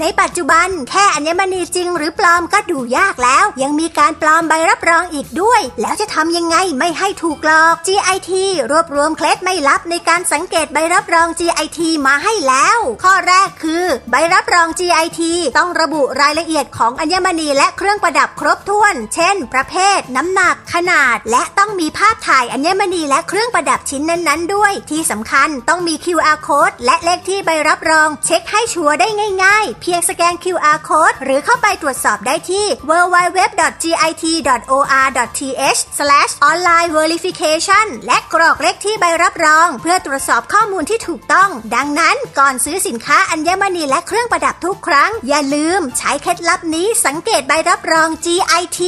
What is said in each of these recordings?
ในปัจจุบันแค่อัญมณีจริงหรือปลอมก็ดูยากแล้ว ยังมีการปลอมใบรับรองอีกด้วย แล้วจะทำยังไงไม่ให้ถูกหลอก GIT รวบรวมเคล็ดไม่ลับในการสังเกตใบรับรอง GIT มาให้แล้ว ข้อแรกคือ ใบรับรอง GIT ต้องระบุรายละเอียดของอัญมณีและเครื่องประดับครบถ้วน เช่น ประเภท น้ำหนัก ขนาด และต้องมีภาพถ่ายอัญมณีและเครื่องประดับชิ้นนั้นๆ ด้วย ที่สำคัญต้องมี QR code และเลขที่ใบรับรอง เช็คให้ชัวร์ได้ง่ายๆเพียงสแกน QR code หรือเข้าไปตรวจสอบได้ที่ www.git.or.th/online verification และกรอกเลขที่ใบรับรอง เพื่อตรวจสอบข้อมูลที่ถูกต้อง ดังนั้นก่อนซื้อสินค้าอัญมณีและเครื่องประดับทุกครั้ง อย่าลืมใช้เคล็ดลับนี้สังเกตใบรับรอง GIT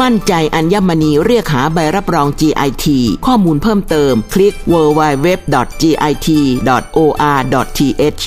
มั่นใจอัญมณีเรียกหาใบรับรอง GIT ข้อมูลเพิ่มเติม คลิก www.git.or.th